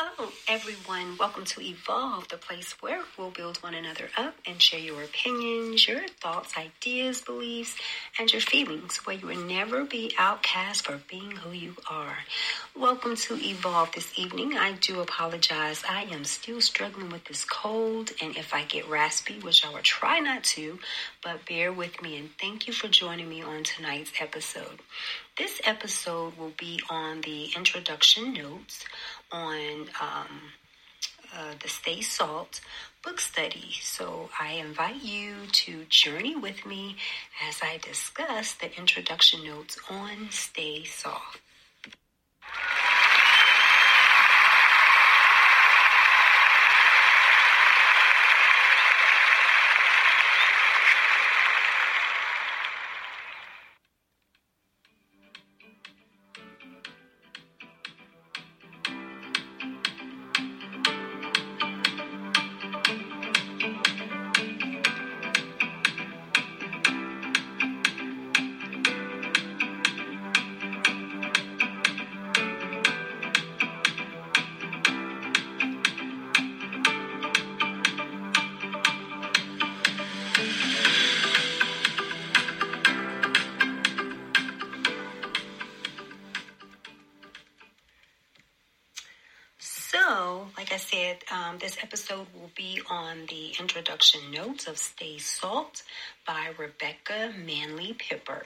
Hello, everyone. Welcome to Evolve, the place where we'll build one another up and share your opinions, your thoughts, ideas, beliefs, and your feelings, where you will never be outcast for being who you are. Welcome to Evolve this evening. I do apologize. I am still struggling with this cold, and if I get raspy, which I will try not to, but bear with me and thank you for joining me on tonight's episode. This episode will be on the introduction notes on um, uh, the Stay Salt book study. So I invite you to journey with me as I discuss the introduction notes on Stay Salt. Um, this episode will be on the introduction notes of Stay Salt by Rebecca Manley Pippert.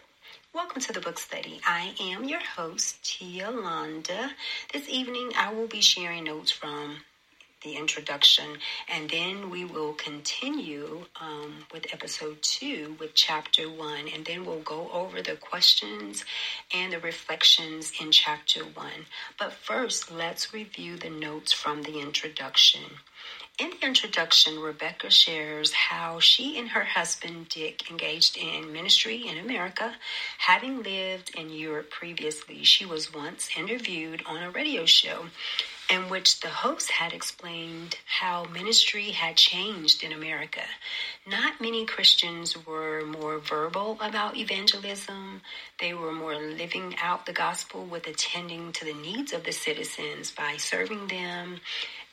Welcome to the book study. I am your host, Tia Londa. This evening I will be sharing notes from the introduction, and then we will continue um, with episode two with chapter one, and then we'll go over the questions and the reflections in chapter one. But first, let's review the notes from the introduction. In the introduction, Rebecca shares how she and her husband Dick engaged in ministry in America. Having lived in Europe previously, she was once interviewed on a radio show in which the host had explained how ministry had changed in America. Not many Christians were more verbal about evangelism, they were more living out the gospel with attending to the needs of the citizens by serving them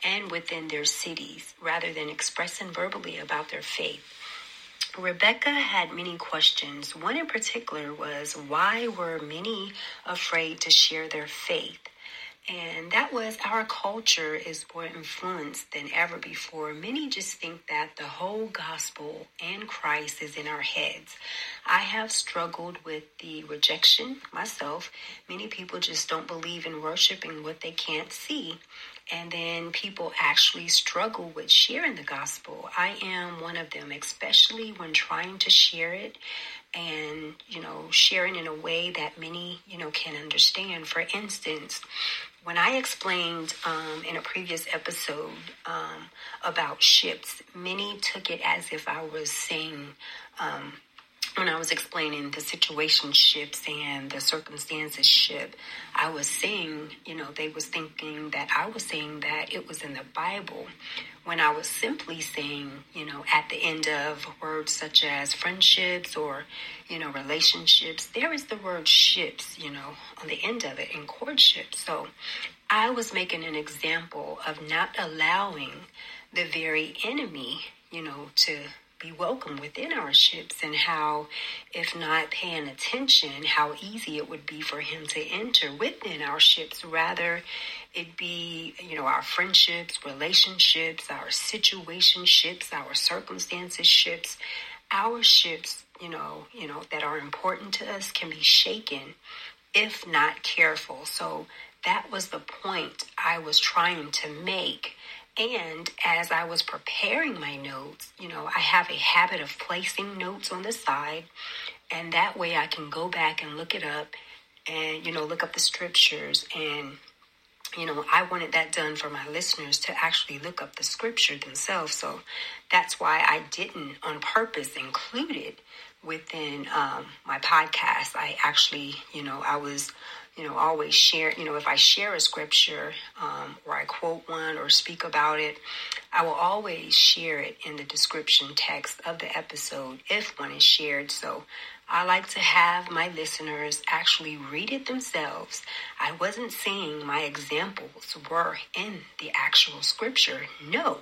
and within their cities rather than expressing verbally about their faith. Rebecca had many questions. One in particular was why were many afraid to share their faith? And that was our culture is more influenced than ever before. Many just think that the whole gospel and Christ is in our heads. I have struggled with the rejection myself. Many people just don't believe in worshiping what they can't see. And then people actually struggle with sharing the gospel. I am one of them, especially when trying to share it and you know sharing in a way that many you know can understand for instance when I explained um, in a previous episode um, about ships, many took it as if I was saying, um, when I was explaining the situation ships and the circumstances ship, I was saying, you know, they was thinking that I was saying that it was in the Bible when I was simply saying, you know, at the end of words such as friendships or, you know, relationships, there is the word ships, you know, on the end of it in courtship. So I was making an example of not allowing the very enemy, you know, to be welcome within our ships and how, if not paying attention, how easy it would be for him to enter within our ships. Rather, it be, you know, our friendships, relationships, our situationships, our circumstances ships, our ships, you know, you know, that are important to us can be shaken if not careful. So that was the point I was trying to make and as I was preparing my notes, you know, I have a habit of placing notes on the side, and that way I can go back and look it up and, you know, look up the scriptures. And, you know, I wanted that done for my listeners to actually look up the scripture themselves. So that's why I didn't on purpose include it within um, my podcast. I actually, you know, I was you know, always share, you know, if I share a scripture um, or I quote one or speak about it, I will always share it in the description text of the episode if one is shared. So I like to have my listeners actually read it themselves. I wasn't saying my examples were in the actual scripture. No.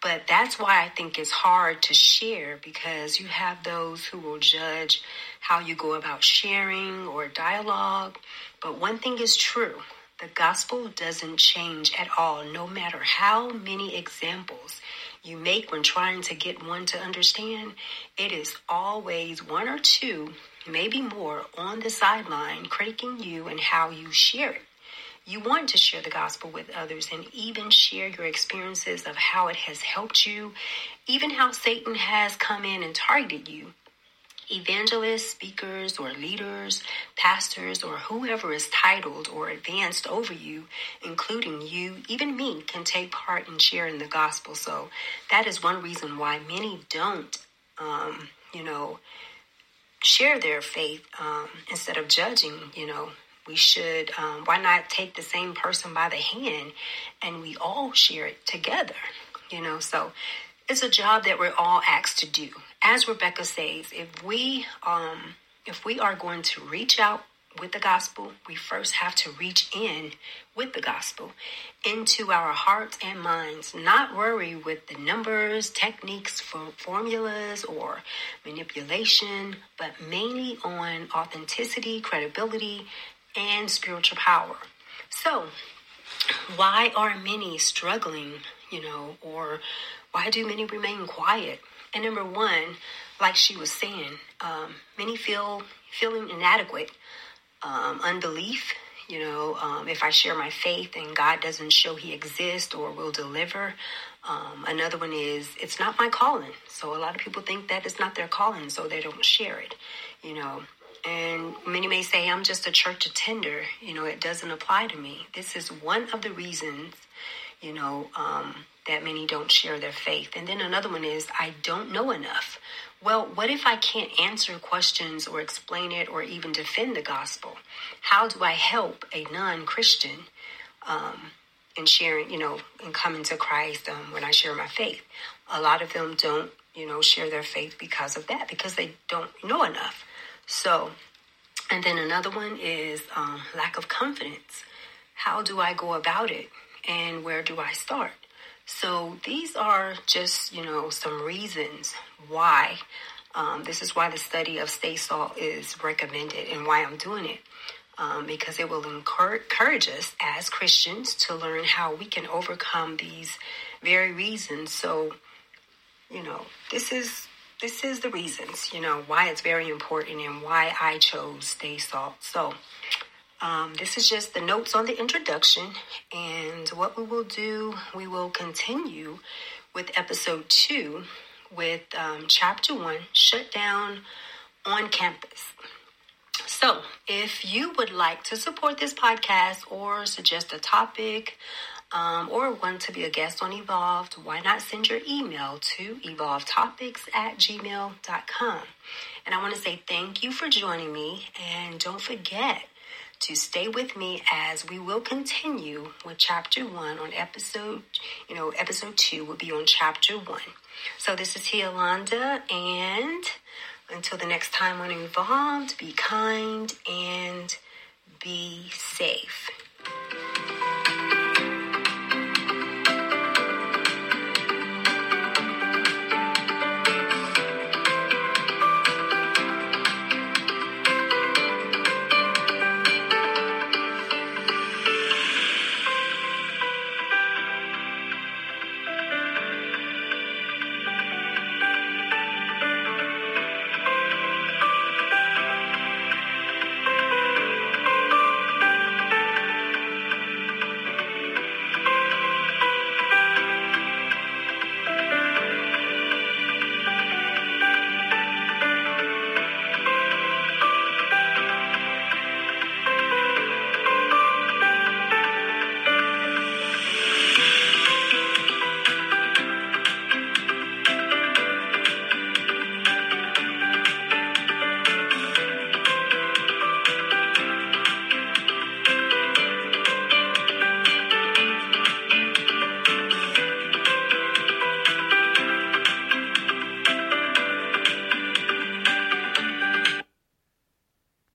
But that's why I think it's hard to share because you have those who will judge how you go about sharing or dialogue. But one thing is true the gospel doesn't change at all, no matter how many examples you make when trying to get one to understand. It is always one or two, maybe more, on the sideline critiquing you and how you share it. You want to share the gospel with others and even share your experiences of how it has helped you, even how Satan has come in and targeted you. Evangelists, speakers, or leaders, pastors, or whoever is titled or advanced over you, including you, even me, can take part in sharing the gospel. So that is one reason why many don't, um, you know, share their faith um, instead of judging, you know, we should um, why not take the same person by the hand and we all share it together you know? So it's a job that we're all asked to do. As rebecca says if we um if we are going to reach out with the gospel we first have to reach in with the gospel into our hearts and minds not worry with the numbers techniques for formulas or manipulation but mainly on authenticity credibility and spiritual power. So, why are many struggling, you know, or why do many remain quiet? And number one, like she was saying, um, many feel feeling inadequate, um, unbelief. You know, um, if I share my faith and God doesn't show He exists or will deliver. Um, another one is it's not my calling. So a lot of people think that it's not their calling, so they don't share it. You know, and many may say, I'm just a church attender. You know, it doesn't apply to me. This is one of the reasons, you know, um, that many don't share their faith. And then another one is, I don't know enough. Well, what if I can't answer questions or explain it or even defend the gospel? How do I help a non Christian um, in sharing, you know, in coming to Christ um, when I share my faith? A lot of them don't, you know, share their faith because of that, because they don't know enough. So, and then another one is um, lack of confidence. How do I go about it? And where do I start? So these are just, you know, some reasons why um, this is why the study of Stay Salt is recommended and why I'm doing it. Um, because it will encourage us as Christians to learn how we can overcome these very reasons. So, you know, this is this is the reasons, you know, why it's very important and why I chose Stay Salt. So, um, this is just the notes on the introduction. And what we will do, we will continue with episode two with um, chapter one Shut Down on Campus. So, if you would like to support this podcast or suggest a topic, um, or want to be a guest on Evolved, why not send your email to evolvetopics at gmail.com? And I want to say thank you for joining me, and don't forget to stay with me as we will continue with chapter one on episode, you know, episode two will be on chapter one. So this is Yolanda, and until the next time on Evolved, be kind and.